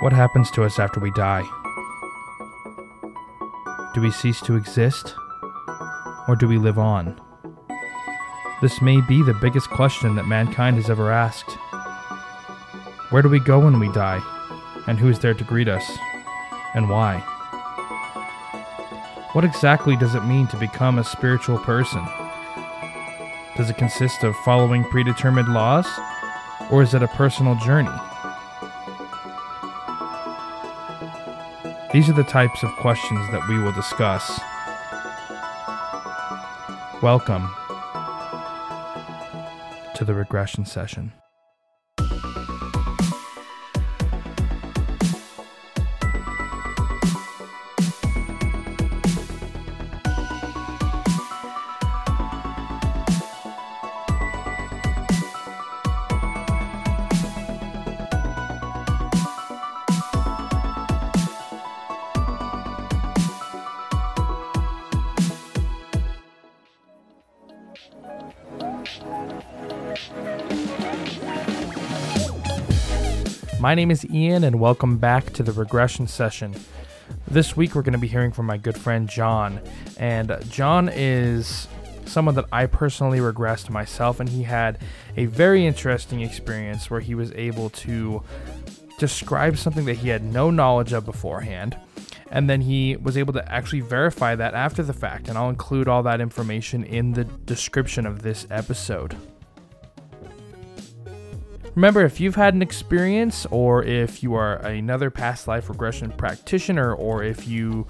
What happens to us after we die? Do we cease to exist? Or do we live on? This may be the biggest question that mankind has ever asked. Where do we go when we die? And who is there to greet us? And why? What exactly does it mean to become a spiritual person? Does it consist of following predetermined laws? Or is it a personal journey? These are the types of questions that we will discuss. Welcome to the regression session. My name is Ian, and welcome back to the regression session. This week, we're going to be hearing from my good friend Jon. And Jon is someone that I personally regressed myself, and he had a very interesting experience where he was able to describe something that he had no knowledge of beforehand. And then he was able to actually verify that after the fact. And I'll include all that information in the description of this episode. Remember, if you've had an experience, or if you are another past life regression practitioner, or if you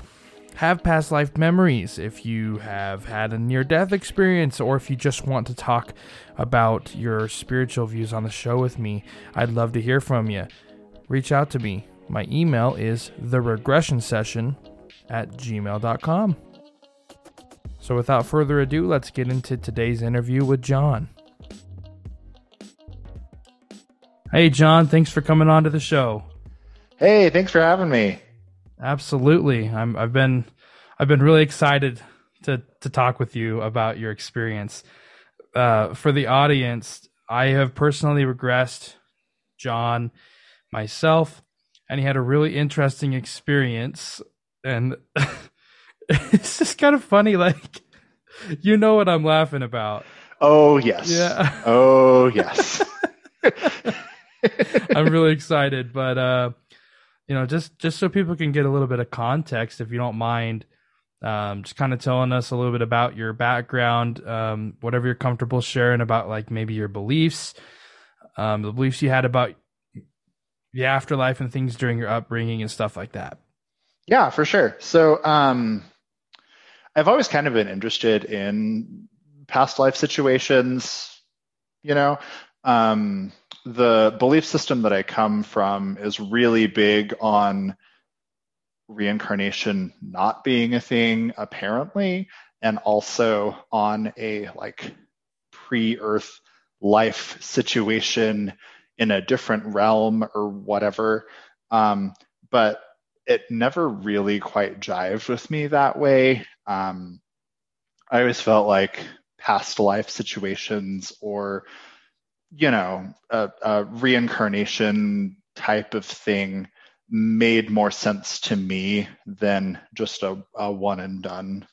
have past life memories, if you have had a near death experience, or if you just want to talk about your spiritual views on the show with me, I'd love to hear from you. Reach out to me. My email is theregressionsession at gmail.com. So, without further ado, let's get into today's interview with Jon. Hey, Jon, thanks for coming on to the show. Hey, thanks for having me. Absolutely. I'm I've been I've been really excited to to talk with you about your experience. Uh, for the audience, I have personally regressed Jon myself and he had a really interesting experience and it's just kind of funny like you know what I'm laughing about. Oh, yes. Yeah. Oh, yes. I'm really excited, but uh, you know, just just so people can get a little bit of context, if you don't mind, um, just kind of telling us a little bit about your background, um, whatever you're comfortable sharing about, like maybe your beliefs, um, the beliefs you had about the afterlife and things during your upbringing and stuff like that. Yeah, for sure. So, um, I've always kind of been interested in past life situations. You know, um, the belief system that I come from is really big on reincarnation not being a thing, apparently, and also on a like pre earth life situation in a different realm or whatever. Um, but it never really quite jived with me that way. Um, I always felt like past life situations or you know, a, a reincarnation type of thing made more sense to me than just a, a one and done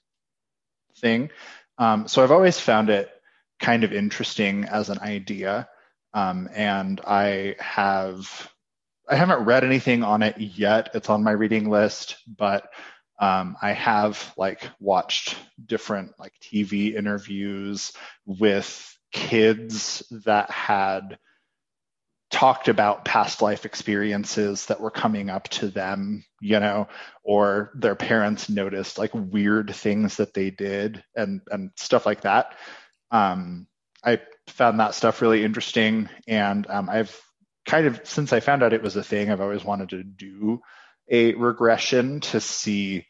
thing. Um, so I've always found it kind of interesting as an idea. Um, and I have, I haven't read anything on it yet. It's on my reading list, but um, I have like watched different like TV interviews with kids that had talked about past life experiences that were coming up to them, you know, or their parents noticed like weird things that they did and and stuff like that. Um, I found that stuff really interesting, and um, I've kind of since I found out it was a thing, I've always wanted to do a regression to see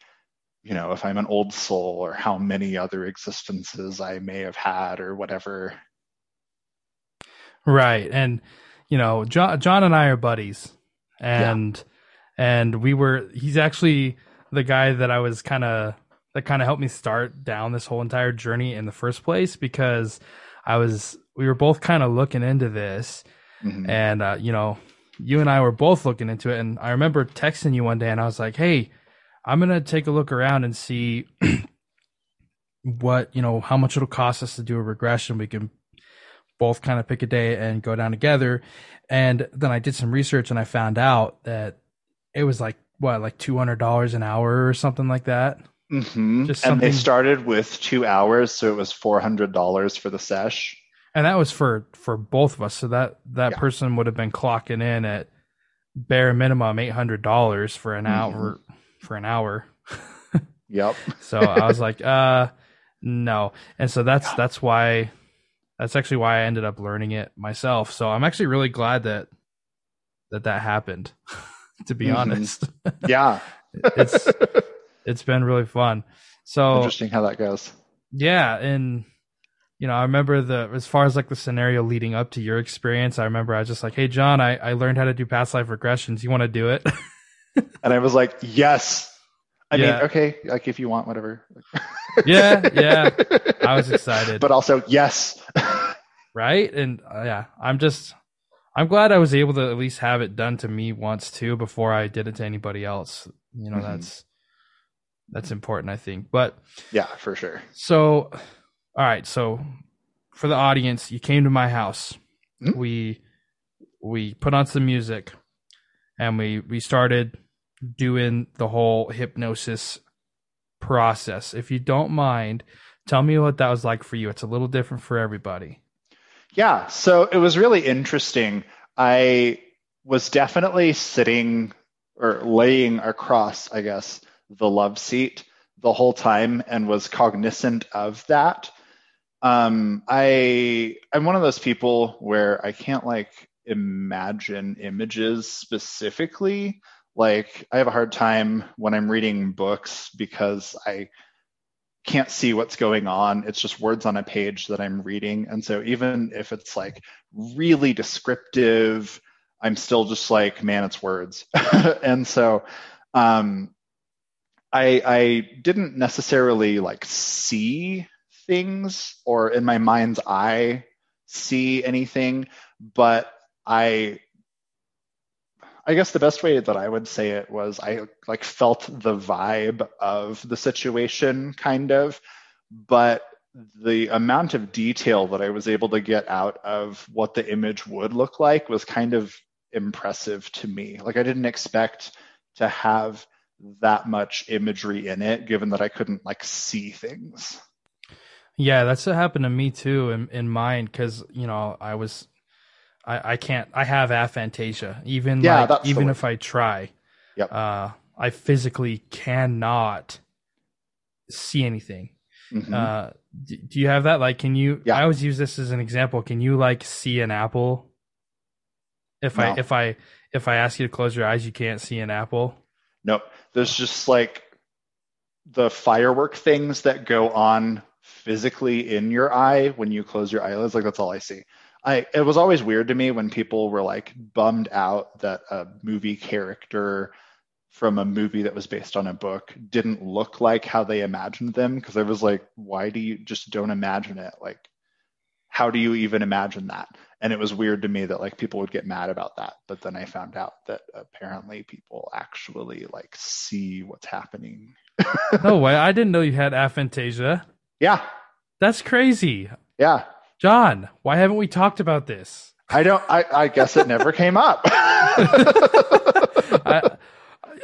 you know if i'm an old soul or how many other existences i may have had or whatever Right. And you know, Jon Jon and I are buddies. And yeah. and we were he's actually the guy that I was kind of that kind of helped me start down this whole entire journey in the first place because I was we were both kind of looking into this mm-hmm. and uh, you know you and I were both looking into it, and I remember texting you one day, and I was like, "Hey, I'm gonna take a look around and see what you know how much it'll cost us to do a regression. We can both kind of pick a day and go down together." And then I did some research, and I found out that it was like what, like two hundred dollars an hour or something like that. Mm-hmm. Just and they started with two hours, so it was four hundred dollars for the sesh. And that was for for both of us. So that that yeah. person would have been clocking in at bare minimum eight hundred dollars for an mm-hmm. hour for an hour. yep. so I was like, uh, no. And so that's yeah. that's why that's actually why I ended up learning it myself. So I'm actually really glad that that that happened. to be mm-hmm. honest. yeah. it's it's been really fun. So interesting how that goes. Yeah, and you know, I remember the as far as like the scenario leading up to your experience, I remember I was just like, Hey Jon, I, I learned how to do past life regressions. You want to do it? And I was like, Yes. I yeah. mean, okay, like if you want, whatever. yeah, yeah. I was excited. But also, yes. right? And uh, yeah, I'm just I'm glad I was able to at least have it done to me once too before I did it to anybody else. You know, mm-hmm. that's that's important, I think. But yeah, for sure. So, all right. So, for the audience, you came to my house. Mm-hmm. We we put on some music, and we we started doing the whole hypnosis process. If you don't mind, tell me what that was like for you. It's a little different for everybody. Yeah, so it was really interesting. I was definitely sitting or laying across, I guess, the love seat the whole time and was cognizant of that. Um, I I'm one of those people where I can't like imagine images specifically. Like I have a hard time when I'm reading books because I can't see what's going on. It's just words on a page that I'm reading. And so even if it's like really descriptive, I'm still just like, man, it's words. and so um, I, I didn't necessarily like see things or in my mind's eye see anything, but I I guess the best way that I would say it was I like felt the vibe of the situation kind of, but the amount of detail that I was able to get out of what the image would look like was kind of impressive to me. Like I didn't expect to have that much imagery in it given that I couldn't like see things. Yeah, that's what happened to me too in, in mine because you know I was I, I can't. I have aphantasia. Even yeah, like, even if I try, yep. uh, I physically cannot see anything. Mm-hmm. Uh, do, do, you have that? Like, can you? Yeah. I always use this as an example. Can you like see an apple? If no. I if I if I ask you to close your eyes, you can't see an apple. Nope. There's just like the firework things that go on physically in your eye when you close your eyelids. Like that's all I see. I it was always weird to me when people were like bummed out that a movie character from a movie that was based on a book didn't look like how they imagined them because I was like, why do you just don't imagine it? Like, how do you even imagine that? And it was weird to me that like people would get mad about that. But then I found out that apparently people actually like see what's happening. Oh, no way! I didn't know you had aphantasia. Yeah, that's crazy. Yeah, Jon, why haven't we talked about this? I don't. I, I guess it never came up. I,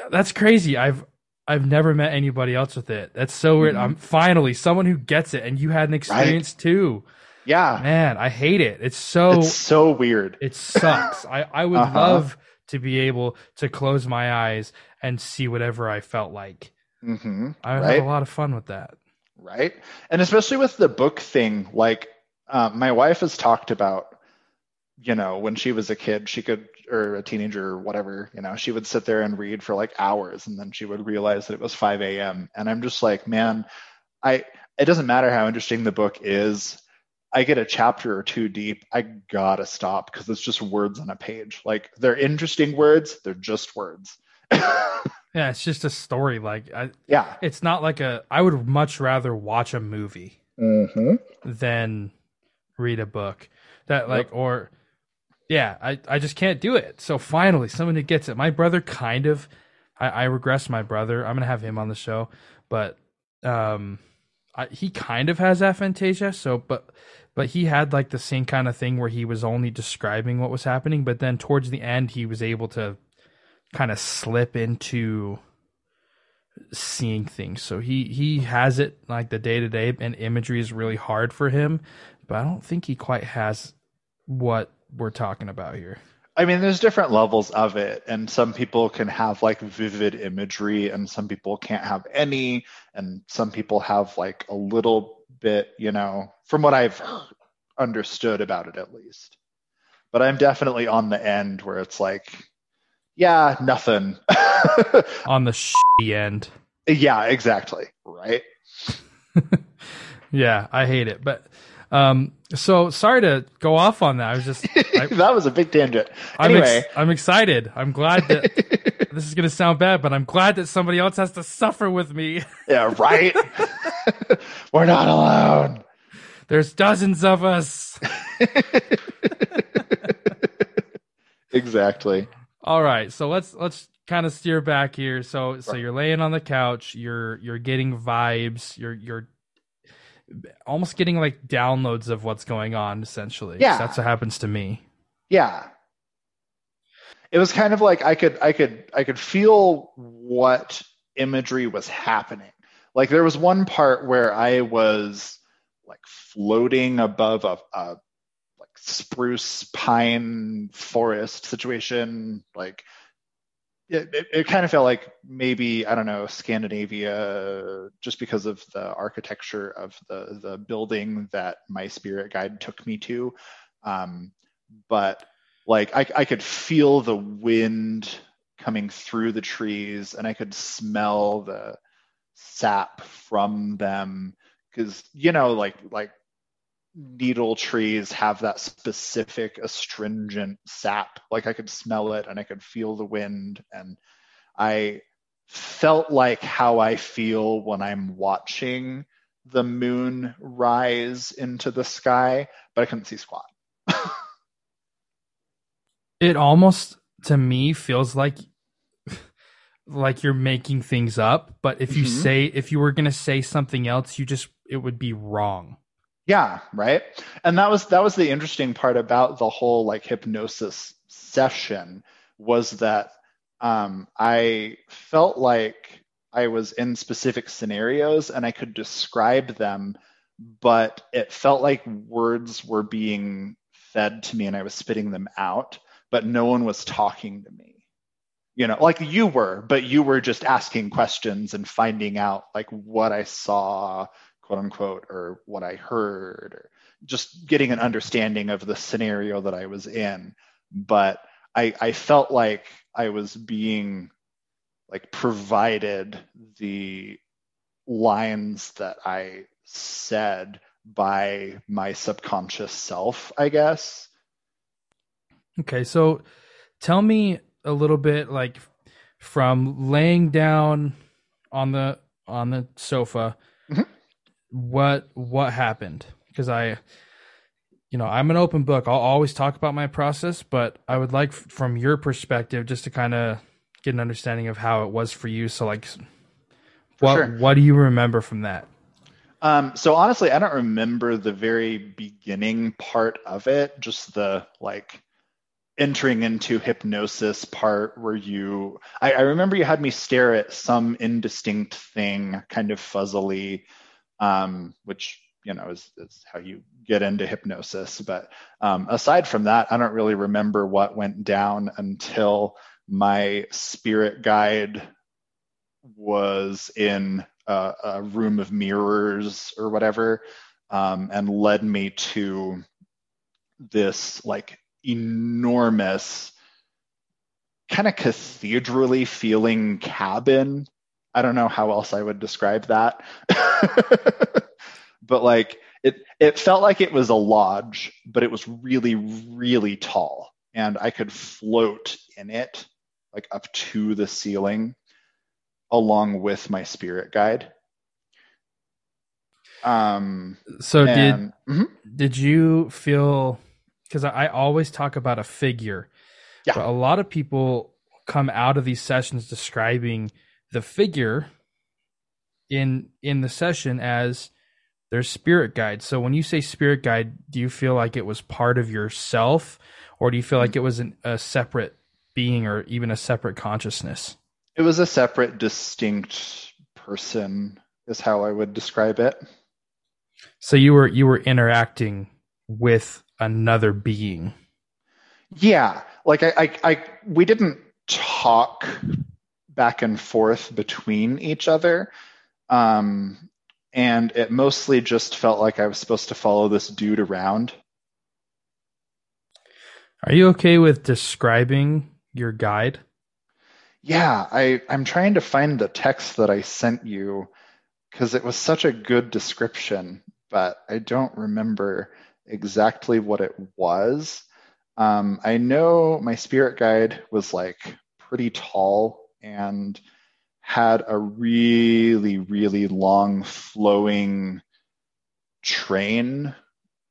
that's crazy. I've I've never met anybody else with it. That's so weird. Mm-hmm. I'm finally someone who gets it, and you had an experience right. too. Yeah, man, I hate it. It's so it's so weird. It sucks. I I would uh-huh. love to be able to close my eyes and see whatever I felt like. Mm-hmm. I would right? have a lot of fun with that. Right, and especially with the book thing, like um, my wife has talked about, you know, when she was a kid, she could, or a teenager or whatever, you know, she would sit there and read for like hours and then she would realize that it was 5 a.m. And I'm just like, man, I, it doesn't matter how interesting the book is. I get a chapter or two deep, I gotta stop because it's just words on a page. Like they're interesting words, they're just words. yeah, it's just a story. Like, I, yeah, it's not like a. I would much rather watch a movie mm-hmm. than read a book that like yep. or yeah, I, I just can't do it. So finally, somebody gets it. My brother kind of, I, I regress my brother. I'm gonna have him on the show, but um, I, he kind of has aphantasia. So, but but he had like the same kind of thing where he was only describing what was happening, but then towards the end, he was able to kind of slip into seeing things. So he he has it like the day to day, and imagery is really hard for him. But I don't think he quite has what we're talking about here. I mean, there's different levels of it, and some people can have like vivid imagery, and some people can't have any, and some people have like a little bit, you know, from what I've understood about it at least. But I'm definitely on the end where it's like, yeah, nothing. on the shitty end. Yeah, exactly. Right. yeah, I hate it. But um, so sorry to go off on that. I was just I, that was a big tangent. I'm anyway, ex- I'm excited. I'm glad that this is going to sound bad, but I'm glad that somebody else has to suffer with me. Yeah, right. We're not alone. There's dozens of us. exactly. All right, so let's let's kind of steer back here. So so you're laying on the couch, you're you're getting vibes, you're you're almost getting like downloads of what's going on essentially. Yeah. That's what happens to me. Yeah. It was kind of like I could I could I could feel what imagery was happening. Like there was one part where I was like floating above a, a like spruce pine forest situation, like it, it, it, kind of felt like maybe I don't know Scandinavia, just because of the architecture of the the building that my spirit guide took me to. Um, but like I, I could feel the wind coming through the trees, and I could smell the sap from them because you know like like needle trees have that specific astringent sap. Like I could smell it and I could feel the wind. And I felt like how I feel when I'm watching the moon rise into the sky, but I couldn't see squat. it almost to me feels like like you're making things up, but if you mm-hmm. say if you were going to say something else, you just it would be wrong. Yeah, right. And that was that was the interesting part about the whole like hypnosis session was that um, I felt like I was in specific scenarios and I could describe them, but it felt like words were being fed to me and I was spitting them out, but no one was talking to me. You know, like you were, but you were just asking questions and finding out like what I saw quote unquote, or what I heard, or just getting an understanding of the scenario that I was in. But I, I felt like I was being like provided the lines that I said by my subconscious self, I guess. Okay, so tell me a little bit like from laying down on the on the sofa what what happened because I you know I'm an open book. I'll always talk about my process, but I would like from your perspective just to kind of get an understanding of how it was for you. So like, what sure. what do you remember from that? Um, so honestly, I don't remember the very beginning part of it. Just the like entering into hypnosis part where you I, I remember you had me stare at some indistinct thing kind of fuzzily um, which you know is, is, how you get into hypnosis. But um, aside from that, I don't really remember what went down until my spirit guide was in a, a room of mirrors or whatever, um, and led me to this like enormous kind of cathedraly feeling cabin I don't know how else I would describe that. but like it it felt like it was a lodge, but it was really really tall and I could float in it like up to the ceiling along with my spirit guide. Um so and, did mm-hmm. did you feel because I, I always talk about a figure. Yeah. But a lot of people come out of these sessions describing the figure in in the session as their spirit guide. So when you say spirit guide, do you feel like it was part of yourself, or do you feel like it was an, a separate being, or even a separate consciousness? It was a separate, distinct person, is how I would describe it. So you were you were interacting with another being. Yeah, like I, I, I we didn't talk back and forth between each other. Um, and it mostly just felt like I was supposed to follow this dude around. Are you okay with describing your guide? Yeah, I, I'm trying to find the text that I sent you because it was such a good description, but I don't remember exactly what it was. Um, I know my spirit guide was like pretty tall and had a really, really long flowing train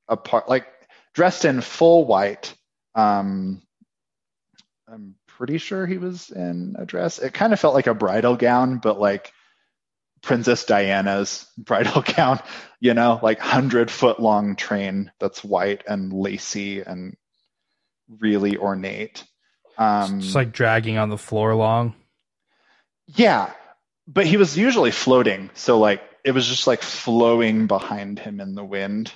apart, like dressed in full white. Um, I'm pretty sure he was in a dress. It kind of felt like a bridal gown, but like Princess Diana's bridal gown, you know, like hundred foot long train that's white and lacy and really ornate. Um, just like dragging on the floor long. Yeah, but he was usually floating, so like it was just like flowing behind him in the wind.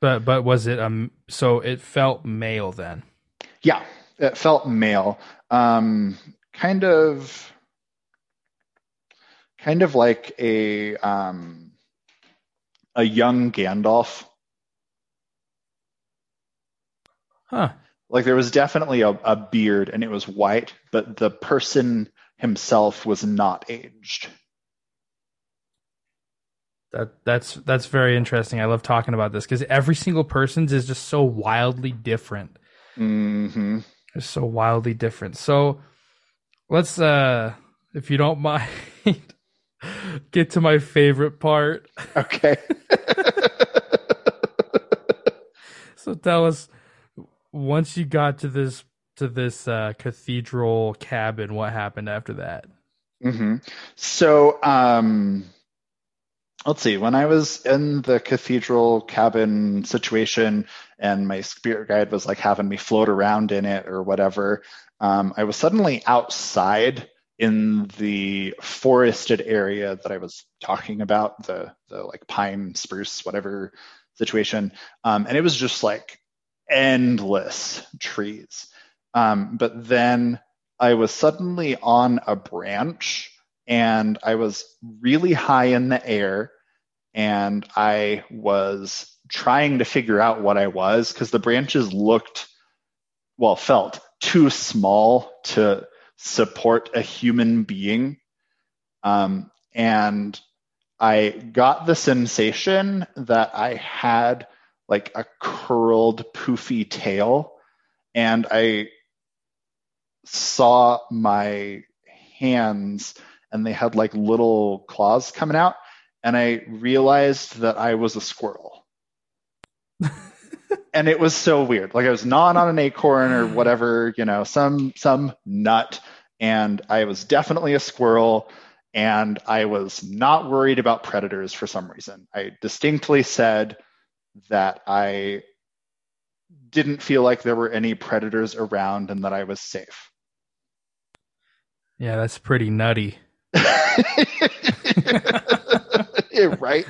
But but was it um so it felt male then? Yeah, it felt male. Um kind of kind of like a um a young Gandalf. Huh. Like there was definitely a, a beard and it was white, but the person himself was not aged. That that's that's very interesting. I love talking about this because every single person's is just so wildly different. Mm-hmm. It's so wildly different. So let's, uh if you don't mind, get to my favorite part. Okay. so tell us once you got to this to this uh, cathedral cabin, what happened after that? Mm-hmm. So, um, let's see. When I was in the cathedral cabin situation, and my spirit guide was like having me float around in it or whatever, um, I was suddenly outside in the forested area that I was talking about, the the like pine, spruce, whatever situation, um, and it was just like endless trees. Um, but then I was suddenly on a branch and I was really high in the air and I was trying to figure out what I was because the branches looked, well, felt too small to support a human being. Um, and I got the sensation that I had like a curled, poofy tail. And I saw my hands and they had like little claws coming out. And I realized that I was a squirrel. and it was so weird. Like I was gnawing on an acorn or whatever, you know, some some nut. And I was definitely a squirrel and I was not worried about predators for some reason. I distinctly said, that I didn't feel like there were any predators around and that I was safe. Yeah, that's pretty nutty. yeah, right?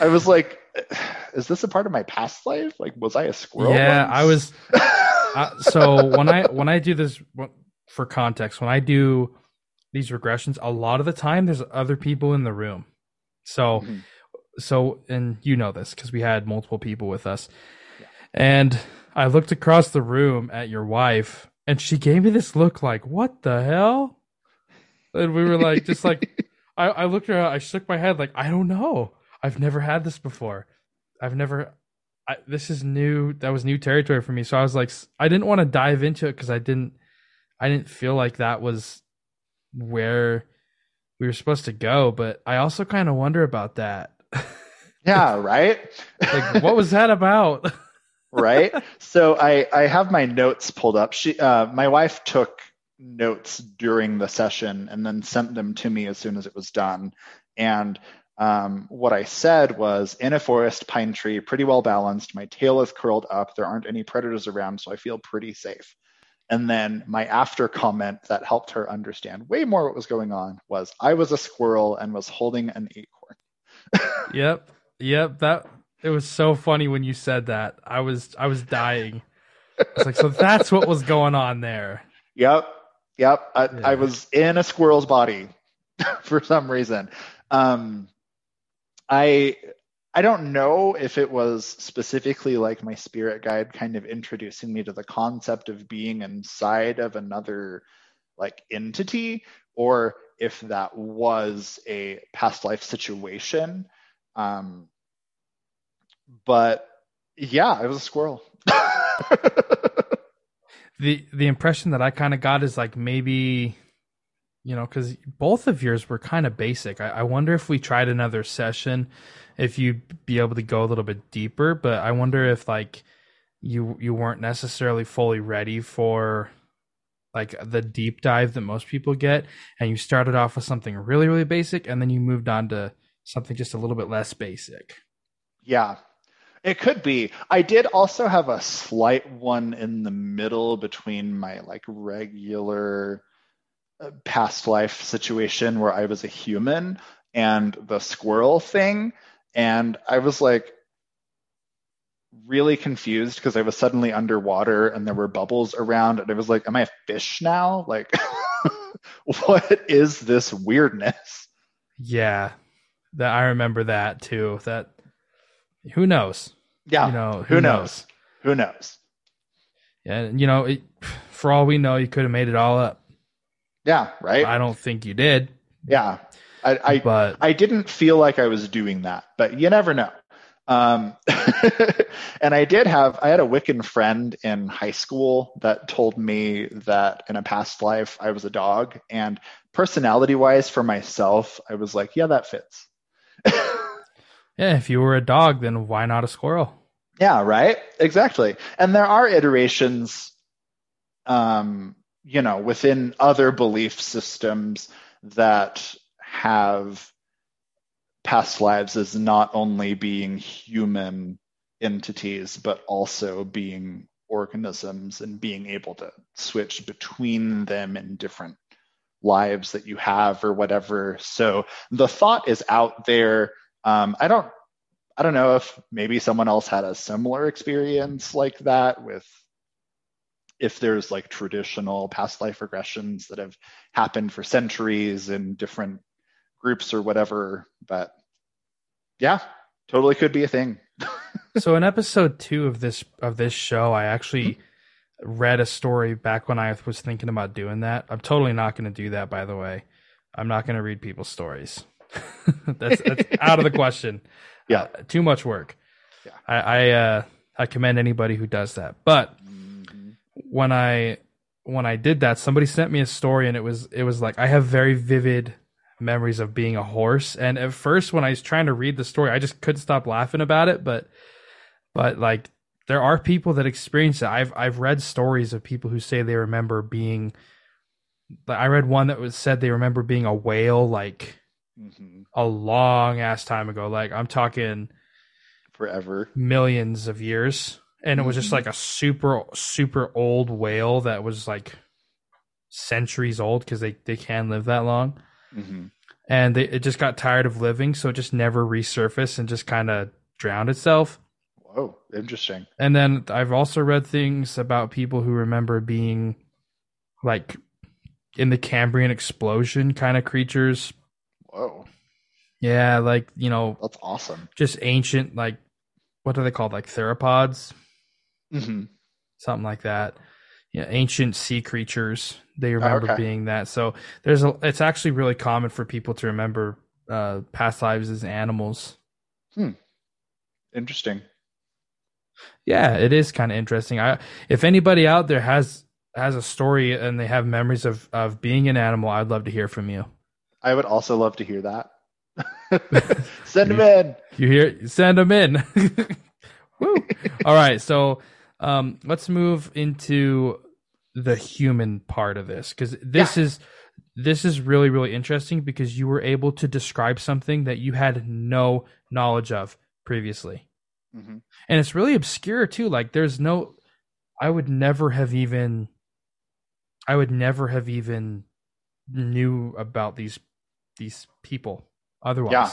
I was like, is this a part of my past life? Like, was I a squirrel? Yeah, once? I was. uh, so when I when I do this for context, when I do these regressions, a lot of the time there's other people in the room. So mm-hmm so and you know this because we had multiple people with us. Yeah. and i looked across the room at your wife and she gave me this look like what the hell? And we were like just like I, I looked at her i shook my head like i don't know. I've never had this before. I've never I, this is new that was new territory for me. So i was like i didn't want to dive into it because i didn't i didn't feel like that was where we were supposed to go but i also kind of wonder about that Yeah, right? like what was that about? right? So I I have my notes pulled up. She uh my wife took notes during the session and then sent them to me as soon as it was done. And um, what I said was in a forest, pine tree, pretty well balanced. My tail is curled up. There aren't any predators around, so I feel pretty safe. And then my after comment that helped her understand way more what was going on was I was a squirrel and was holding an acorn. Yep. Yep. That it was so funny when you said that. I was I was dying. It's like, so that's what was going on there. Yep. Yep. I, yeah. I was in a squirrel's body for some reason. Um, I I don't know if it was specifically like my spirit guide kind of introducing me to the concept of being inside of another like entity or if that was a past life situation. Um, but yeah, it was a squirrel. the the impression that I kind of got is like maybe you know because both of yours were kind of basic. I, I, wonder if we tried another session, if you'd be able to go a little bit deeper. But I wonder if like you you weren't necessarily fully ready for like the deep dive that most people get, and you started off with something really really basic, and then you moved on to something just a little bit less basic. Yeah, it could be. I did also have a slight one in the middle between my like regular uh, past life situation where I was a human and the squirrel thing. And I was like really confused because I was suddenly underwater and there were bubbles around. And I was like, am I a fish now? Like, what is this weirdness? Yeah. That I remember that too. That who knows? Yeah. You know, who, who knows? knows? Who knows? Yeah, you know, it, for all we know, you could have made it all up. Yeah, right. I don't think you did. Yeah, I, I but I didn't feel like I was doing that, but you never know. Um, and I did have I had a Wiccan friend in high school that told me that in a past life I was a dog, and personality wise for myself, I was like, yeah, that fits. Yeah, if you were a dog, then why not a squirrel? Yeah, right. Exactly. And there are iterations, um, you know, within other belief systems that have past lives as not only being human entities, but also being organisms and being able to switch between them in different lives that you have or whatever. So the thought is out there um, I don't I don't know if maybe someone else had a similar experience like that with if there's like traditional past life regressions that have happened for centuries in different groups or whatever. But yeah, totally could be a thing. so in episode two of this of this show, I actually read a story back when I was thinking about doing that. I'm totally not going to do that, by the way. I'm not going to read people's stories. that's, that's out of the question. Yeah, uh, too much work. Yeah, I I, uh, I commend anybody who does that. But mm-hmm. when I when I did that, somebody sent me a story, and it was it was like I have very vivid memories of being a horse. And at first, when I was trying to read the story, I just couldn't stop laughing about it. But but like there are people that experience it. I've I've read stories of people who say they remember being. I read one that was said they remember being a whale, like mm-hmm. a long ass time ago. Like I'm talking forever, millions of years, and mm-hmm. it was just mm-hmm. like a super super old whale that was like centuries old because they they can live that long. Mm-hmm. And they, it just got tired of living, so it just never resurfaced and just kind of drowned itself. Whoa, interesting. And then I've also read things about people who remember being like in the Cambrian explosion kind of creatures Whoa. Yeah, like you know, that's awesome. Just ancient, like what are they called? Like theropods, mm-hmm. something like that. Yeah, ancient sea creatures. They remember okay. being that. So there's a. It's actually really common for people to remember uh, past lives as animals. Hmm. Interesting. Yeah, it is kind of interesting. I if anybody out there has has a story and they have memories of of being an animal, I'd love to hear from you. I would also love to hear that. Send them in. you hear? Send them in. Woo. All right, so um, let's move into the human part of this because this yeah. is this is really really interesting because you were able to describe something that you had no knowledge of previously mm-hmm. and it's really obscure too like there's no i would never have even i would never have even knew about these these people otherwise yeah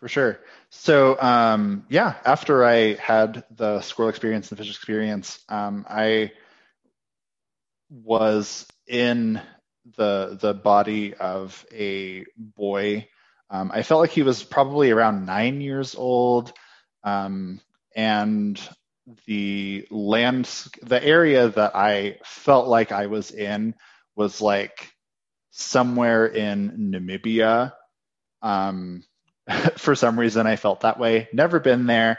for sure so um yeah after i had the squirrel experience and the fish experience um i was in the the body of a boy. Um, I felt like he was probably around nine years old, um, and the land, the area that I felt like I was in was like somewhere in Namibia. Um, for some reason, I felt that way. Never been there.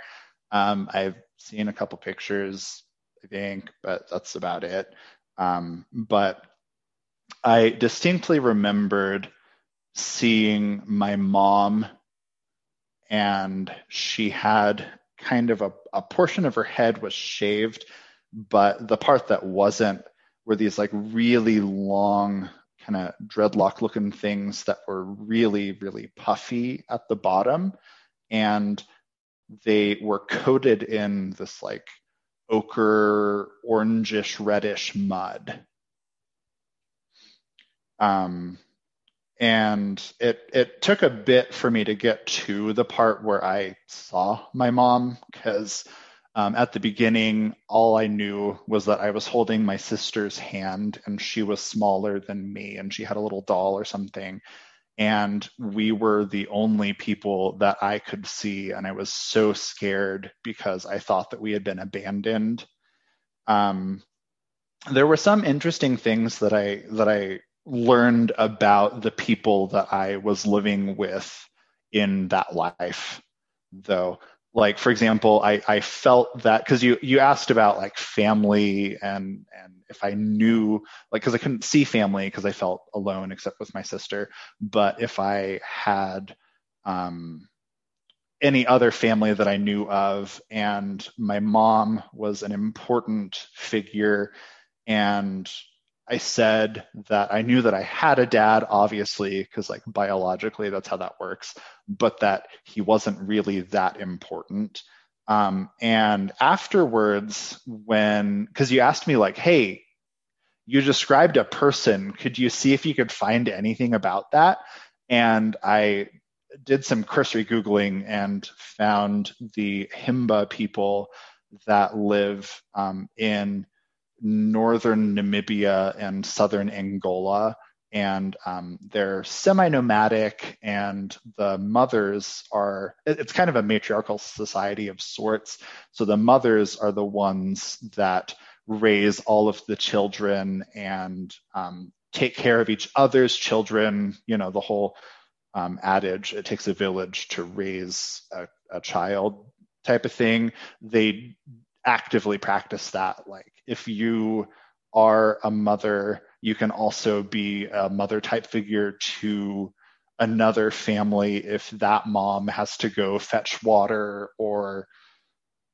Um, I've seen a couple pictures, I think, but that's about it. Um, but I distinctly remembered seeing my mom, and she had kind of a, a portion of her head was shaved, but the part that wasn't were these like really long kind of dreadlock looking things that were really really puffy at the bottom and they were coated in this like ochre, orangish, reddish mud. Um, and it it took a bit for me to get to the part where I saw my mom because um, at the beginning all I knew was that I was holding my sister's hand and she was smaller than me and she had a little doll or something and we were the only people that I could see. And I was so scared because I thought that we had been abandoned. Um, there were some interesting things that I that I learned about the people that I was living with in that life, though like for example i i felt that because you you asked about like family and and if i knew like because i couldn't see family because i felt alone except with my sister. But if i had um any other family that i knew of and my mom was an important figure and I said that I knew that I had a dad, obviously, because like biologically that's how that works, but that he wasn't really that important. Um, and afterwards, when, because you asked me, like, hey, you described a person, could you see if you could find anything about that? And I did some cursory Googling and found the Himba people that live um, in northern Namibia and southern Angola. And um, they're semi nomadic, and the mothers are, it's kind of a matriarchal society of sorts. So the mothers are the ones that raise all of the children and um, take care of each other's children. You know, the whole um, adage, it takes a village to raise a, a child type of thing. They actively practice that. Like if you are a mother, you can also be a mother type figure to another family if that mom has to go fetch water or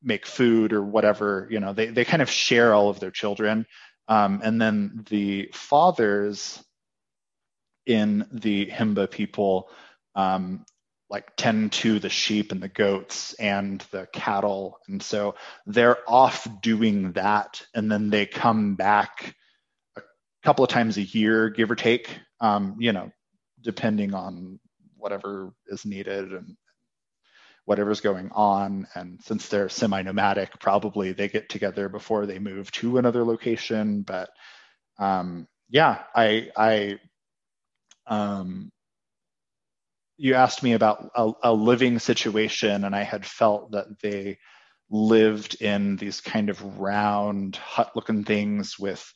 make food or whatever you know they, they kind of share all of their children. Um, and then the fathers in the himba people um, like tend to the sheep and the goats and the cattle. And so they're off doing that. And then they come back a couple of times a year, give or take, um, you know, depending on whatever is needed and whatever's going on. And since they're semi nomadic, probably they get together before they move to another location. But um, yeah, I, I, um, you asked me about a, a, living situation, and I had felt that they lived in these kind of round hut-looking things with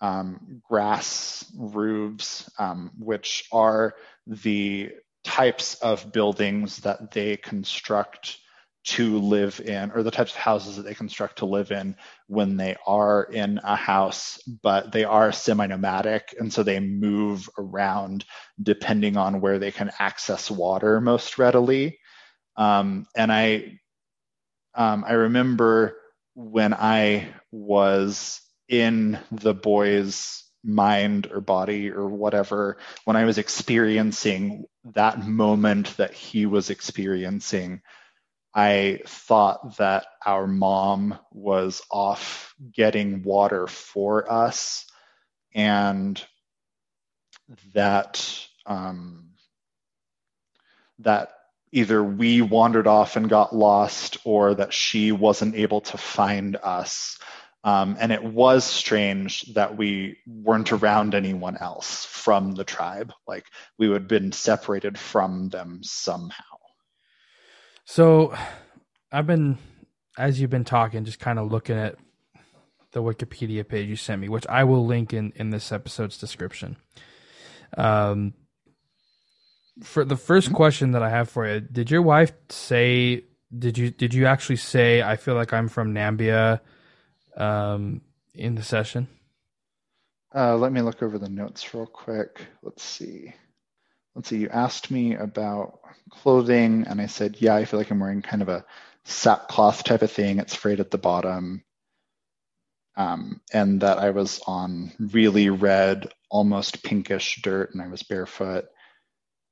um, grass roofs, um, which are the types of buildings that they construct to live in or the types of houses that they construct to live in when they are in a house, but they are semi nomadic. And so they move around depending on where they can access water most readily. Um, and I, um, I remember when I was in the boy's mind or body or whatever, when I was experiencing that moment that he was experiencing, I thought that our mom was off getting water for us and that um, that either we wandered off and got lost or that she wasn't able to find us. Um, and it was strange that we weren't around anyone else from the tribe. Like we would have been separated from them somehow. So I've been, as you've been talking, just kind of looking at the Wikipedia page you sent me, which I will link in, in this episode's description. Um, for the 1st mm-hmm. question that I have for you, did your wife say? Did you did you actually say I feel like I'm from Nambia um, in the session? Uh, let me look over the notes real quick. Let's see. Let's see. You asked me about clothing, and I said, yeah, I feel like I'm wearing kind of a sackcloth type of thing. It's frayed at the bottom. Um, and that I was on really red, almost pinkish dirt, and I was barefoot.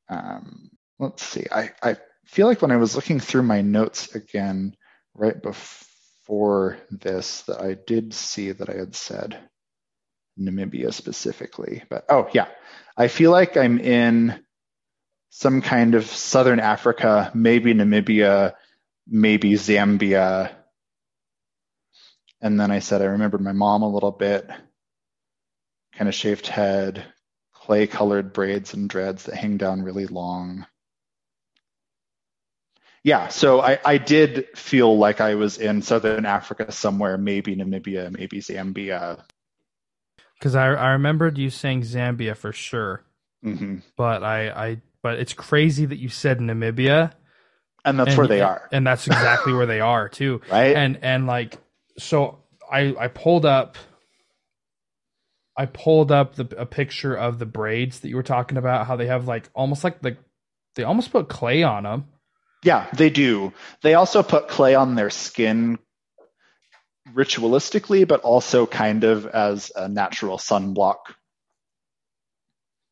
Um, let's see. I, I feel like when I was looking through my notes again right before this, that I did see that I had said Namibia specifically. But oh, yeah. I feel like I'm in some kind of southern Africa, maybe Namibia, maybe Zambia. And then I said I remembered my mom a little bit, kind of shaved head, clay colored braids and dreads that hang down really long. Yeah, so I, I did feel like I was in southern Africa somewhere, maybe Namibia, maybe Zambia. Because I, I remembered you saying Zambia for sure. Mm-hmm. But I, I but it's crazy that you said Namibia. And that's and, where they are. And that's exactly where they are too. Right. And and like so I I pulled up I pulled up the, a picture of the braids that you were talking about. How they have like almost like the they almost put clay on them. Yeah, they do. They also put clay on their skin ritualistically, but also kind of as a natural sunblock.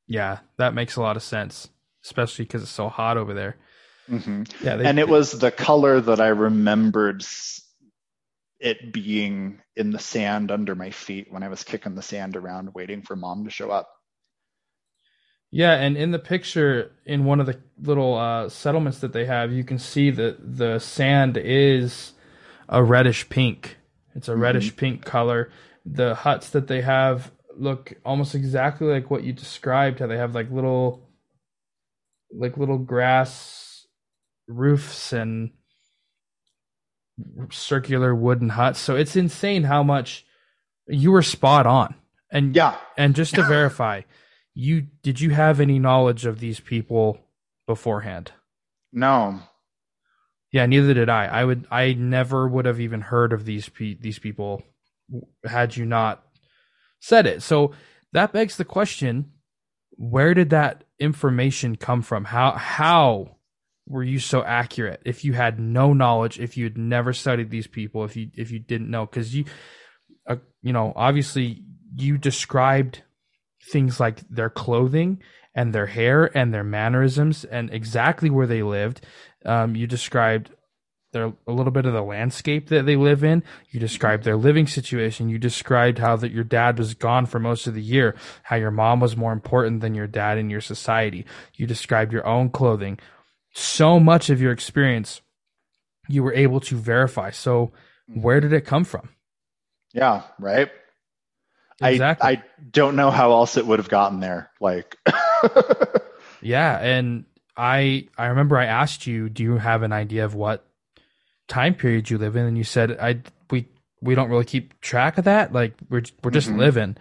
Yeah, that makes a lot of sense, especially because it's so hot over there. Mm-hmm. Yeah, they, and it was the color that I remembered it being in the sand under my feet when I was kicking the sand around waiting for mom to show up. Yeah, and in the picture in one of the little uh, settlements that they have, you can see that the sand is a reddish pink. It's a mm-hmm. reddish pink color. The huts that they have look almost exactly like what you described. How they have like little, like little grass roofs and circular wooden huts. So it's insane how much you were spot on. And yeah, and just to verify, you did you have any knowledge of these people beforehand? No. Yeah, neither did I. I would I never would have even heard of these pe- these people had you not said it. So that begs the question, where did that information come from? How how were you so accurate if you had no knowledge if you had never studied these people if you if you didn't know because you uh, you know obviously you described things like their clothing and their hair and their mannerisms and exactly where they lived um, you described their a little bit of the landscape that they live in you described their living situation you described how that your dad was gone for most of the year how your mom was more important than your dad in your society you described your own clothing so much of your experience you were able to verify. So where did it come from? Yeah, right. Exactly. I I don't know how else it would have gotten there. Like Yeah, and I I remember I asked you, do you have an idea of what time period you live in and you said I we we don't really keep track of that. Like we're we're just mm-hmm. living.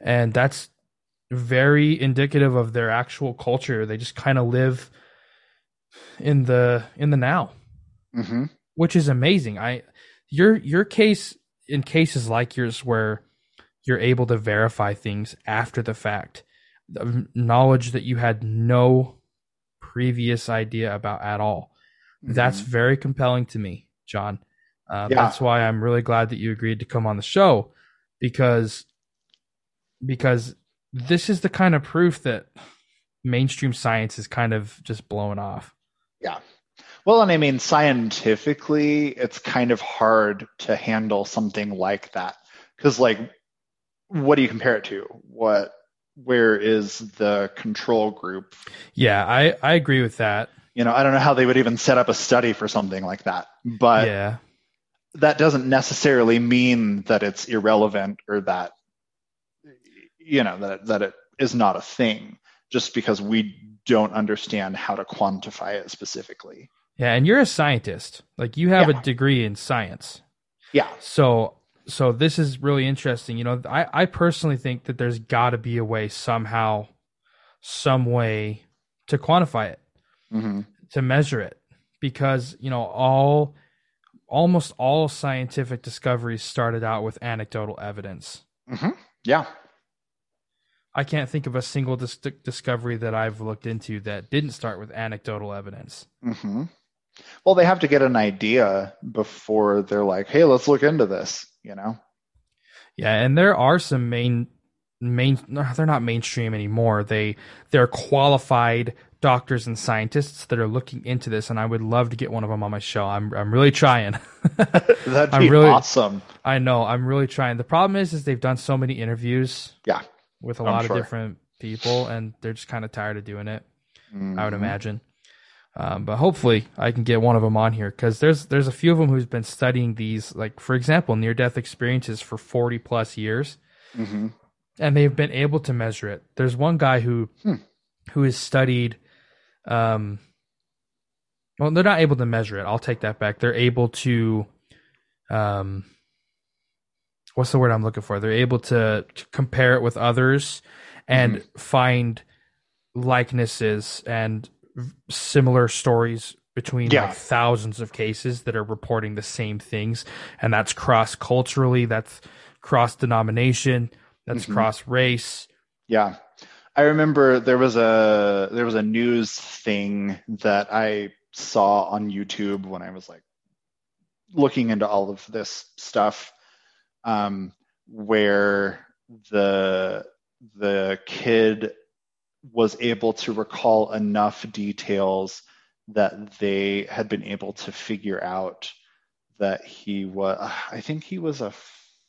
And that's very indicative of their actual culture. They just kind of live in the in the now. Mm-hmm. which is amazing. I your your case in cases like yours where you're able to verify things after the fact, the knowledge that you had no previous idea about at all. Mm-hmm. That's very compelling to me, Jon. Uh, yeah. That's why I'm really glad that you agreed to come on the show because because this is the kind of proof that mainstream science is kind of just blowing off. Yeah. Well, and I mean, scientifically, it's kind of hard to handle something like that because, like, what do you compare it to? What, where is the control group? Yeah, I I agree with that. You know, I don't know how they would even set up a study for something like that, but yeah, that doesn't necessarily mean that it's irrelevant or that you know that that it is not a thing just because we don't understand how to quantify it specifically. Yeah, and you're a scientist. Like you have yeah. a degree in science. Yeah. So so this is really interesting. You know, I I personally think that there's got to be a way somehow some way to quantify it. Mm-hmm. To measure it because, you know, all almost all scientific discoveries started out with anecdotal evidence. Mm-hmm. Yeah. I can't think of a single dis- discovery that I've looked into that didn't start with anecdotal evidence. Mm-hmm. Well, they have to get an idea before they're like, "Hey, let's look into this," you know. Yeah, and there are some main main they're not mainstream anymore. They they're qualified doctors and scientists that are looking into this and I would love to get one of them on my show. I'm I'm really trying. That'd be I'm really, awesome. I know, I'm really trying. The problem is is they've done so many interviews. Yeah with a I'm lot sure. of different people, and they're just kind of tired of doing it. Mm-hmm. I would mm-hmm. imagine. Um, but hopefully, I can get one of them on here because there's there's a few of them who's been studying these, like for example, near death experiences for 40 plus years, mm-hmm. and they've been able to measure it. There's one guy who hmm. who has studied. Um, well, they're not able to measure it. I'll take that back. They're able to, um, what's the word I'm looking for? They're able to, to compare it with others and mm-hmm. find likenesses and similar stories between yeah. like thousands of cases that are reporting the same things and that's cross culturally that's cross denomination that's mm-hmm. cross race yeah i remember there was a there was a news thing that i saw on youtube when i was like looking into all of this stuff um, where the the kid was able to recall enough details that they had been able to figure out that he was i think he was a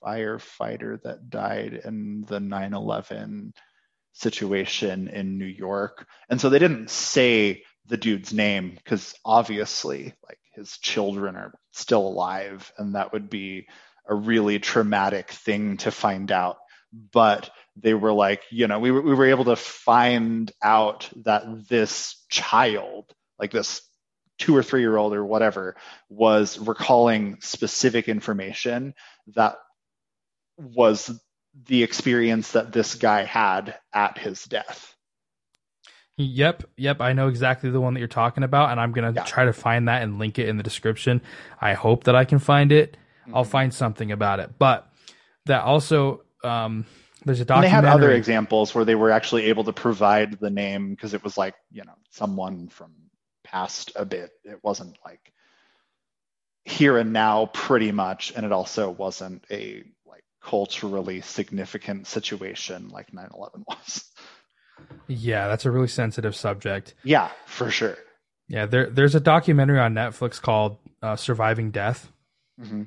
firefighter that died in the 9-11 situation in new york. And so they didn't say the dude's name because obviously like his children are still alive and that would be a really traumatic thing to find out. But they were like you know we we were able to find out that this child like this two or three year old or whatever was recalling specific information that was the experience that this guy had at his death Yep, yep. I know exactly the one that you're talking about, and I'm gonna yeah. try to find that and link it in the description. I hope that I can find it. I'll mm-hmm. find something about it. But that also um, there's a documentary. And they had other examples where they were actually able to provide the name because it was like you know someone from past a bit. It wasn't like here and now pretty much, and it also wasn't a culturally significant situation like 9/11 was. Yeah, that's a really sensitive subject. Yeah, for sure. Yeah, there there's a documentary on Netflix called uh, "Surviving Death." Mm-hmm.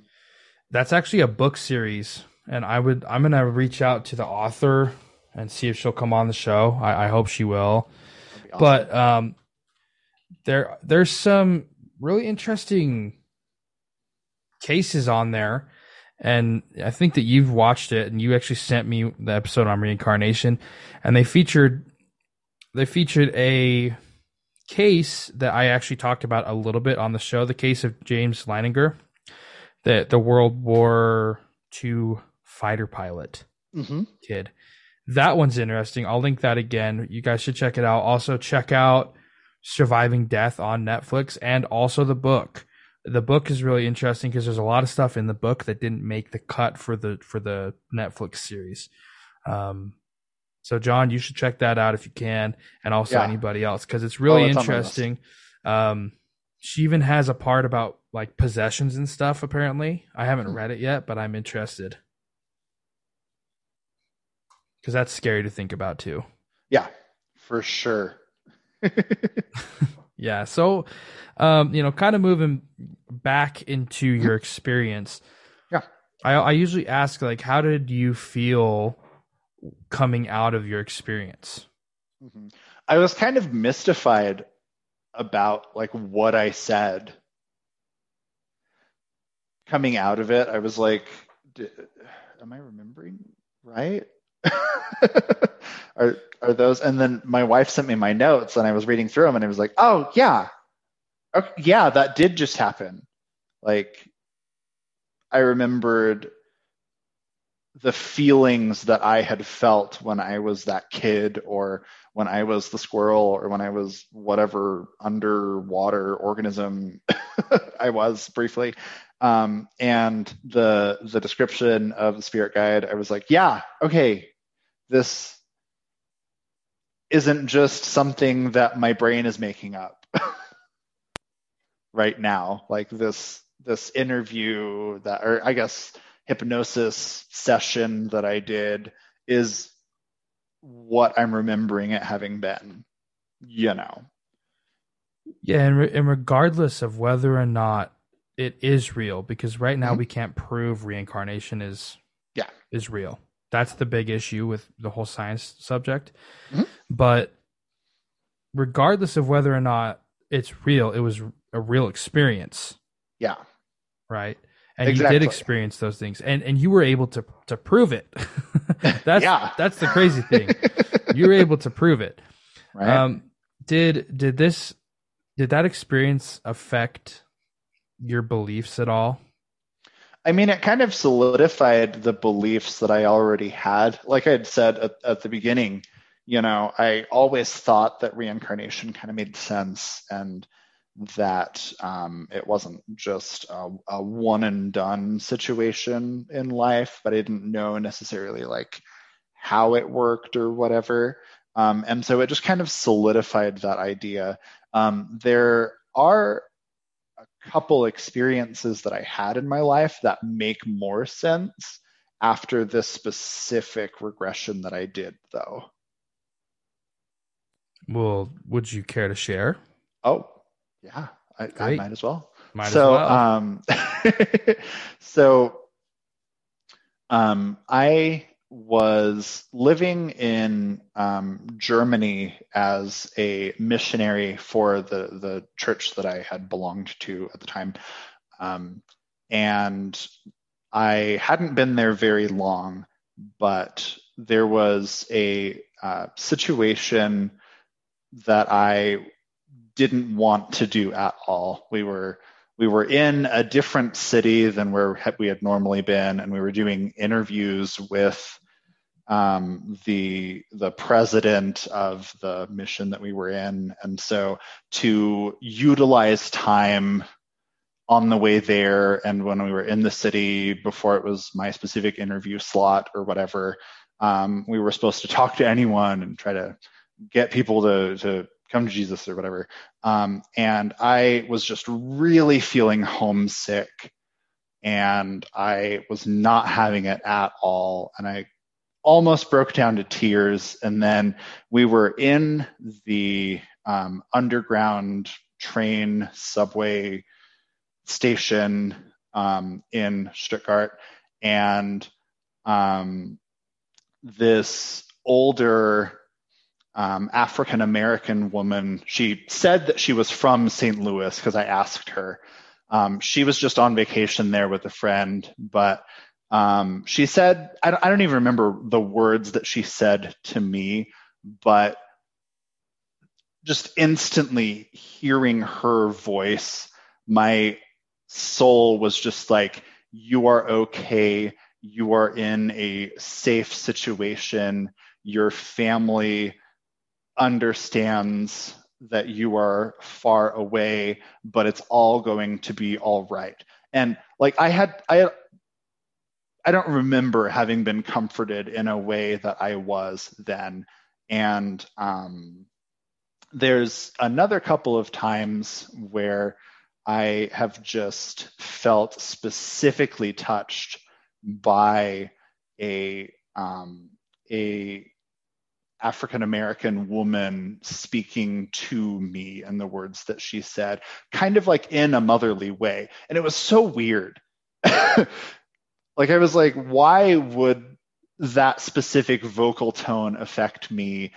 That's actually a book series, and I would I'm gonna reach out to the author and see if she'll come on the show. I, I hope she will. Awesome. But um, there there's some really interesting cases on there, and I think that you've watched it, and you actually sent me the episode on reincarnation, and they featured they featured a case that I actually talked about a little bit on the show, the case of James Leininger the the World War II fighter pilot mm-hmm. kid. That one's interesting. I'll link that again. You guys should check it out. Also, check out Surviving Death on Netflix and also the book. The book is really interesting because there's a lot of stuff in the book that didn't make the cut for the for the Netflix series. Um, so Jon, you should check that out if you can, and also yeah. anybody else because it's really oh, interesting. Um, she even has a part about like possessions and stuff. Apparently, I haven't mm-hmm. read it yet, but I'm interested because that's scary to think about too. Yeah, for sure. yeah. So, um, you know, kind of moving back into your experience. Yeah. I, I usually ask like, how did you feel coming out of your experience? Mm-hmm. I was kind of mystified about like what I said coming out of it. I was like, am I remembering right? are are those? And then my wife sent me my notes, and I was reading through them, and I was like, oh yeah, okay, yeah, that did just happen. Like, I remembered the feelings that I had felt when I was that kid, or when I was the squirrel, or when I was whatever underwater organism I was briefly. Um, and the the description of the spirit guide, I was like, yeah, okay, this isn't just something that my brain is making up right now. Like this this interview that, or I guess hypnosis session that I did is what I'm remembering it having been, you know. Yeah, and, re- and regardless of whether or not it is real, because right now mm-hmm. we can't prove reincarnation is yeah is real. That's the big issue with the whole science subject. Mm-hmm. But regardless of whether or not it's real, it was a real experience. Yeah. Right. And exactly. you did experience those things and, and you were able to to prove it. that's yeah. that's the crazy thing. you were able to prove it. Right. Um did did this did that experience affect your beliefs at all? I mean, it kind of solidified the beliefs that I already had. Like I had said at, at the beginning, you know, I always thought that reincarnation kind of made sense and that um, it wasn't just a, a, one and done situation in life, but I didn't know necessarily like how it worked or whatever. Um, and so it just kind of solidified that idea. Um, there are couple experiences that I had in my life that make more sense after this specific regression that I did, though. Well, would you care to share? Oh, yeah, I, I might as well. Might so, as well. um, so, um, I was living in um, Germany as a missionary for the the church that I had belonged to at the time, um, and I hadn't been there very long, but there was a uh, situation that I didn't want to do at all. We were we were in a different city than where we had normally been, and we were doing interviews with um, the the president of the mission that we were in, and so to utilize time on the way there and when we were in the city before it was my specific interview slot or whatever, um, we were supposed to talk to anyone and try to get people to to come to Jesus or whatever. Um, and I was just really feeling homesick and I was not having it at all. And I almost broke down to tears. And then we were in the um, underground train subway station um, in Stuttgart, and um, this older um, African American woman. She said that she was from St. Louis because I asked her. Um, she was just on vacation there with a friend, but um, she said, I don't, I don't even remember the words that she said to me, but just instantly hearing her voice, my soul was just like, You are okay. You are in a safe situation. Your family understands that you are far away, but it's all going to be all right. And like I had, I, I don't remember having been comforted in a way that I was then. And um, there's another couple of times where I have just felt specifically touched by a um, a African American woman speaking to me and the words that she said, kind of like in a motherly way. And it was so weird. like I was like, why would that specific vocal tone affect me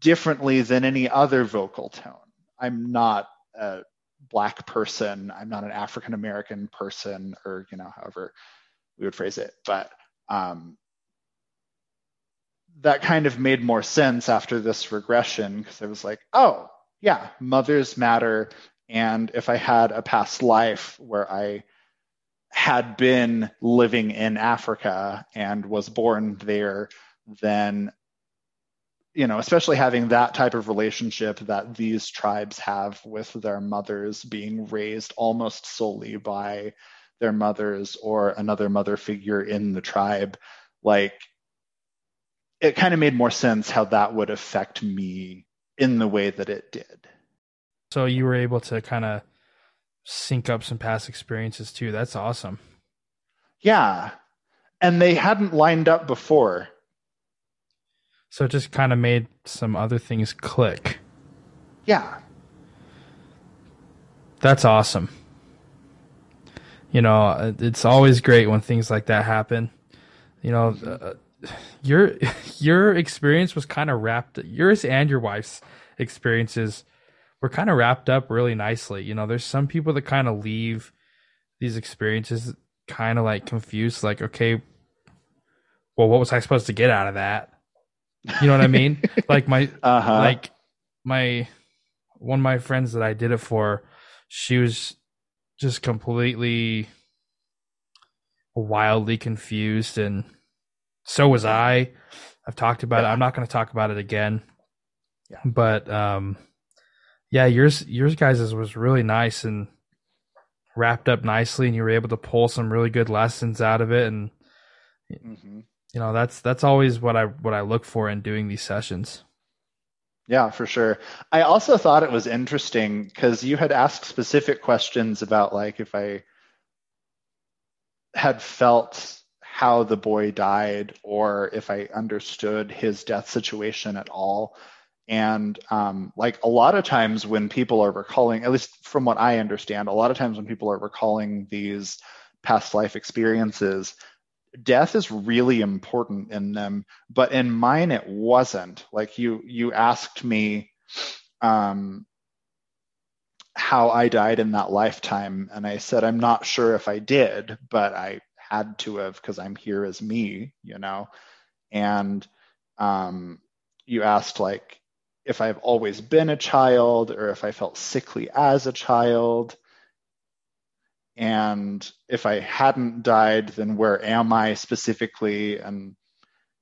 differently than any other vocal tone? I'm not a black person. I'm not an African American person, or you know, however we would phrase it. But um, that kind of made more sense after this regression because I was like, oh, yeah, mothers matter. And if I had a past life where I had been living in Africa and was born there, then, you know, especially having that type of relationship that these tribes have with their mothers being raised almost solely by their mothers or another mother figure in the tribe, like it kind of made more sense how that would affect me in the way that it did. So you were able to kind of sync up some past experiences too. That's awesome. Yeah. And they hadn't lined up before. So it just kind of made some other things click. Yeah. That's awesome. You know, it's always great when things like that happen. You know, uh, your your experience was kind of wrapped yours and your wife's experiences were kind of wrapped up really nicely. You know, there's some people that kind of leave these experiences kind of like confused, like, okay, well, what was I supposed to get out of that? You know what I mean? like my, uh-huh. like my, one of my friends that I did it for, she was just completely wildly confused and so was I. I've talked about yeah. it. I'm not going to talk about it again. Yeah. But um, yeah, yours yours guys was really nice and wrapped up nicely, and you were able to pull some really good lessons out of it. And mm-hmm. you know that's that's always what I what I look for in doing these sessions. Yeah, for sure. I also thought it was interesting because you had asked specific questions about like if I had felt how the boy died or if I understood his death situation at all. And um, like a lot of times when people are recalling, at least from what I understand, a lot of times when people are recalling these past life experiences, death is really important in them. But in mine, it wasn't. Like you, you asked me um, how I died in that lifetime, and I said I'm not sure if I did, but I had to have because I'm here as me, you know. And um, you asked like if I've always been a child or if I felt sickly as a child. And if I hadn't died, then where am I specifically? And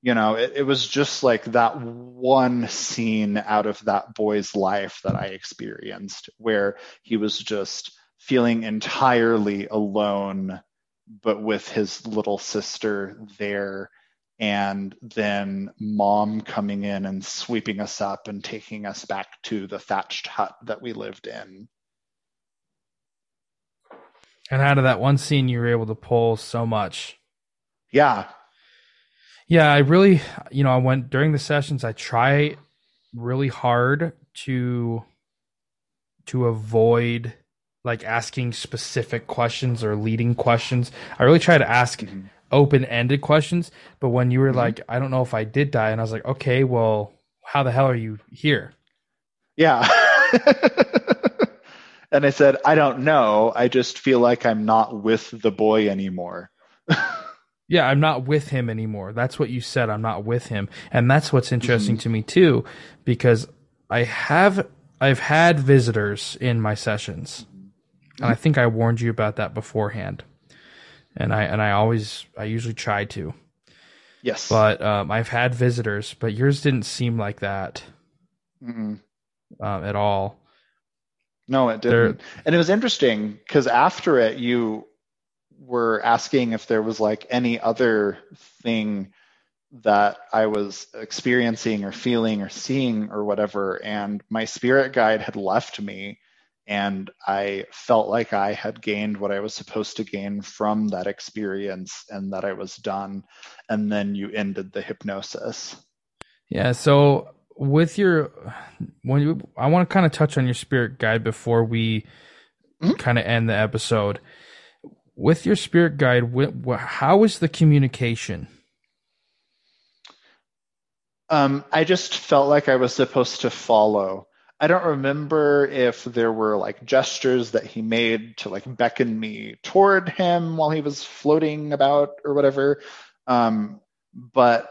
you know, it, it was just like that one scene out of that boy's life that I experienced where he was just feeling entirely alone but with his little sister there and then mom coming in and sweeping us up and taking us back to the thatched hut that we lived in. And out of that one scene, you were able to pull so much. Yeah. Yeah, I really, you know, I went during the sessions, I try really hard to to avoid like asking specific questions or leading questions. I really try to ask mm-hmm. Open ended questions. But when you were mm-hmm. like, I don't know if I did die, and I was like, okay, well, how the hell are you here? Yeah. and I said, I don't know. I just feel like I'm not with the boy anymore. yeah, I'm not with him anymore. That's what you said. I'm not with him. And that's what's interesting mm-hmm. to me too, because I have I've had visitors in my sessions and I think I warned you about that beforehand. And I and I always I usually try to. Yes. But um, I've had visitors, but yours didn't seem like that. Mm-mm. um, at all. No, it didn't. And it was interesting because after it, you were asking if there was like any other thing that I was experiencing or feeling or seeing or whatever. And my spirit guide had left me. And I felt like I had gained what I was supposed to gain from that experience and that I was done. And then you ended the hypnosis. Yeah. So with your when you I want to kind of touch on your spirit guide before we mm-hmm. kind of end the episode. With your spirit guide, how is the communication? Um, I just felt like I was supposed to follow. I don't remember if there were like gestures that he made to like beckon me toward him while he was floating about or whatever. Um, but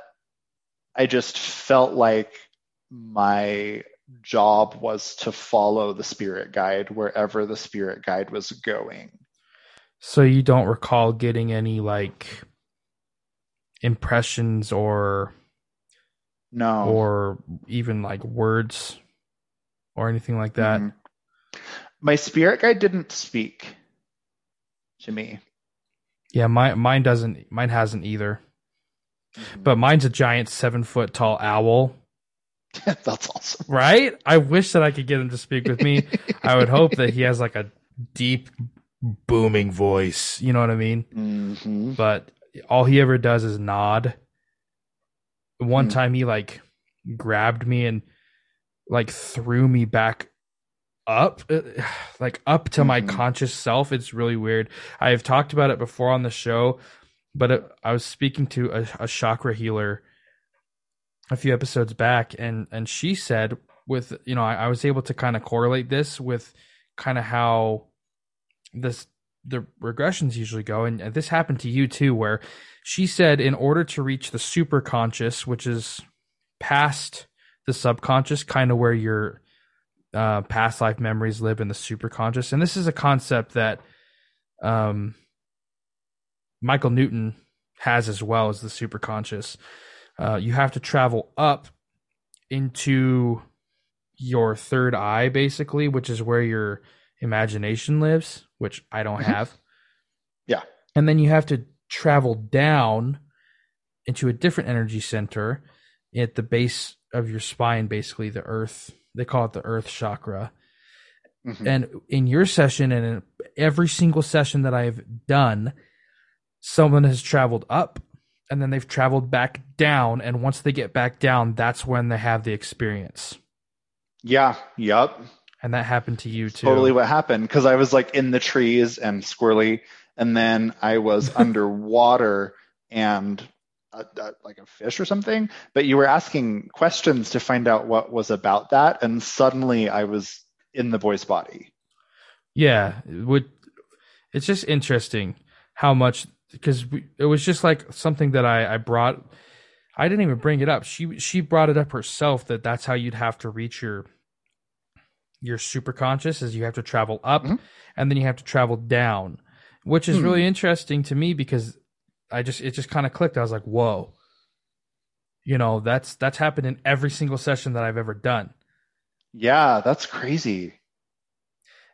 I just felt like my job was to follow the spirit guide wherever the spirit guide was going. So you don't recall getting any like impressions or no or even like words or anything like that. Mm-hmm. My spirit guide didn't speak to me. Yeah, my mine doesn't mine hasn't either. Mm-hmm. But mine's a giant seven foot tall owl That's awesome. Right? I wish that I could get him to speak with me. I would hope that he has like a deep, booming voice. You know what I mean? Mm-hmm. But all he ever does is nod. One mm. time he like grabbed me and like threw me back up uh, like up to mm-hmm. my conscious self it's really weird i've talked about it before on the show but it, i was speaking to a, a chakra healer a few episodes back, and and she said with you know I, I was able to kind of correlate this with kind of how this the regressions usually go, and this happened to you too, where she said in order to reach the super conscious, which is past the subconscious, kind of where your uh, past life memories live in the super conscious, and this is a concept that um, Michael Newton has as well as the super conscious uh, you have to travel up into your third eye, basically, which is where your imagination lives, which I don't mm-hmm. have. Yeah. And then you have to travel down into a different energy center at the base of your spine, basically the earth. They call it the earth chakra. Mm-hmm. And in your session and in every single session that I've done, someone has traveled up and then they've traveled back down and once they get back down that's when they have the experience yeah yep and that happened to you too totally what happened because i was like in the trees and squirrely and then i was underwater and a, a, like a fish or something but you were asking questions to find out what was about that and suddenly i was in the boy's body yeah it would it's just interesting how much because it was just like something that I, I brought. I didn't even bring it up. She she brought it up herself that that's how you'd have to reach your your super conscious is you have to travel up mm-hmm. and then you have to travel down, which is mm-hmm. really interesting to me because I just it just kind of clicked. I was like, whoa, you know that's that's happened in every single session that I've ever done. Yeah, that's crazy.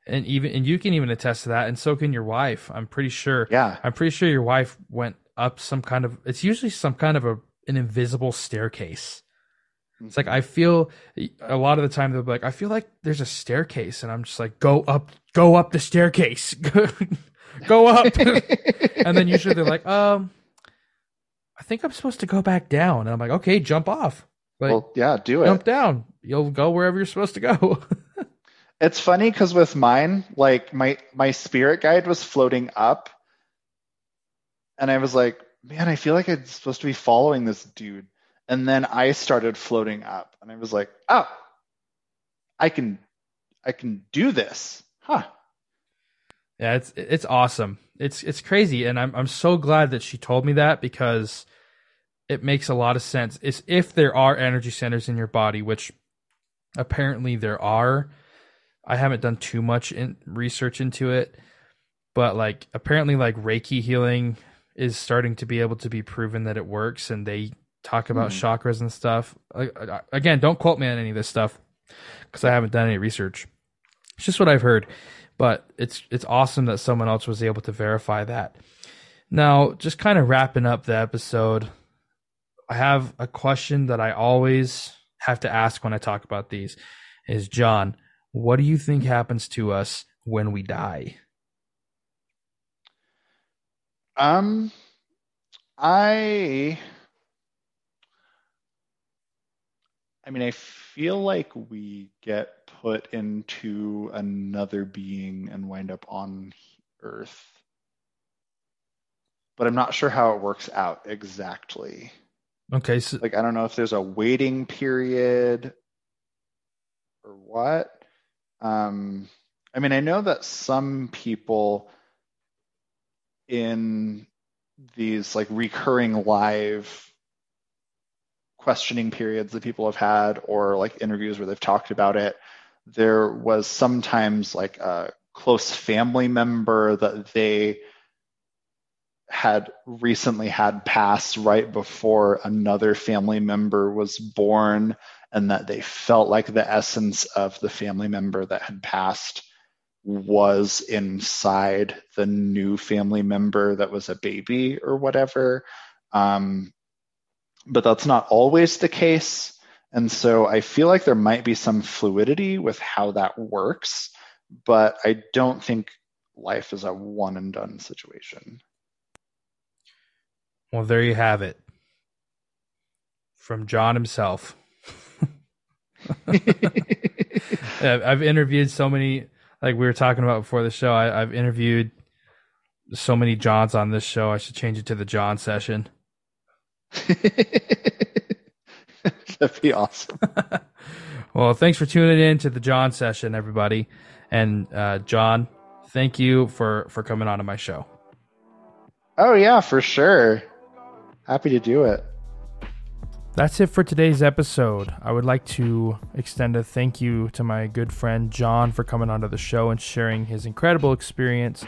And even and you can even attest to that and so can your wife i'm pretty sure. Yeah. I'm pretty sure your wife went up some kind of it's usually some kind of a an invisible staircase. It's like mm-hmm. i feel a lot of the time they'll be like i feel like there's a staircase and i'm just like go up go up the staircase go up. And then usually they're like um i think i'm supposed to go back down. And i'm like okay jump off. Like well, yeah do it. jump down. You'll go wherever you're supposed to go. It's funny because with mine, like my my spirit guide was floating up, and I was like, man, I feel like I'm supposed to be following this dude. And then I started floating up, and I was like, oh, I can, I can do this, huh? Yeah, it's it's awesome. It's it's crazy, and I'm I'm so glad that she told me that because it makes a lot of sense. Is if there are energy centers in your body, which apparently there are I haven't done too much in research into it, but like apparently like Reiki healing is starting to be able to be proven that it works and they talk about mm. chakras and stuff. Again, don't quote me on any of this stuff. because I haven't done any research. It's just what I've heard, but it's it's awesome that someone else was able to verify that. Now, just kind of wrapping up the episode, I have a question that I always have to ask when I talk about these is Jon, what do you think happens to us when we die? Um I I mean, I feel like we get put into another being and wind up on Earth. But I'm not sure how it works out exactly. Okay, so Like, I don't know if there's a waiting period or what. Um, I mean, I know that some people in these like recurring live questioning periods that people have had or like interviews where they've talked about it, there was sometimes like a close family member that they had recently had passed right before another family member was born and that they felt like the essence of the family member that had passed was inside the new family member that was a baby or whatever. Um, but that's not always the case. And so I feel like there might be some fluidity with how that works, but I don't think life is a one and done situation. well, there you have it from Jon himself. I've interviewed so many, like we were talking about before the show. I, I've interviewed so many Johns on this show. I should change it to the Jon session. That'd be awesome. Well, thanks for tuning in to the Jon session, everybody. And uh, Jon, thank you for for coming on to my show. Oh, yeah, for sure. Happy to do it. That's it for today's episode. I would like to extend a thank you to my good friend Jon for coming onto the show and sharing his incredible experience.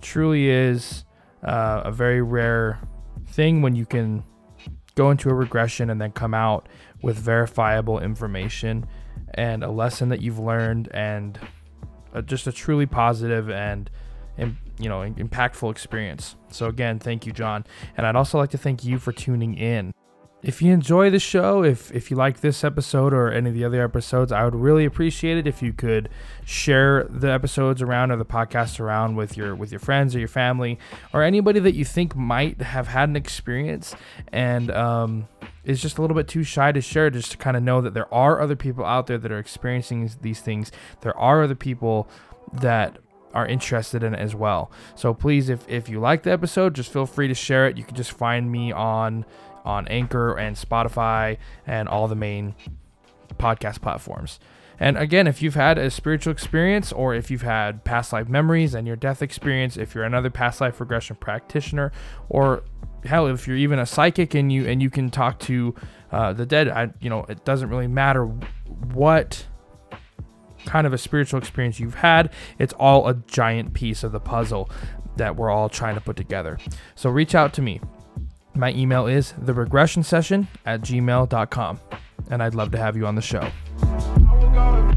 Truly is uh, a very rare thing when you can go into a regression and then come out with verifiable information and a lesson that you've learned and uh just a truly positive and im- you know impactful experience. So again, thank you, Jon, and I'd also like to thank you for tuning in. If you enjoy the show, if if you like this episode or any of the other episodes, I would really appreciate it if you could share the episodes around or the podcast around with your with your friends or your family or anybody that you think might have had an experience and um, is just a little bit too shy to share. Just to kind of know that there are other people out there that are experiencing these things. There are other people that are interested in it as well. So please, if if you like the episode, just feel free to share it. You can just find me on on Anchor and Spotify and all the main podcast platforms. And again, if you've had a spiritual experience or if you've had past life memories and your death experience, if you're another past life regression practitioner, or hell, if you're even a psychic and you and you can talk to uh, the dead, I, you know, it doesn't really matter what kind of a spiritual experience you've had. It's all a giant piece of the puzzle that we're all trying to put together. So reach out to me. My email is the regression session at gmail.com, and I'd love to have you on the show. Oh God,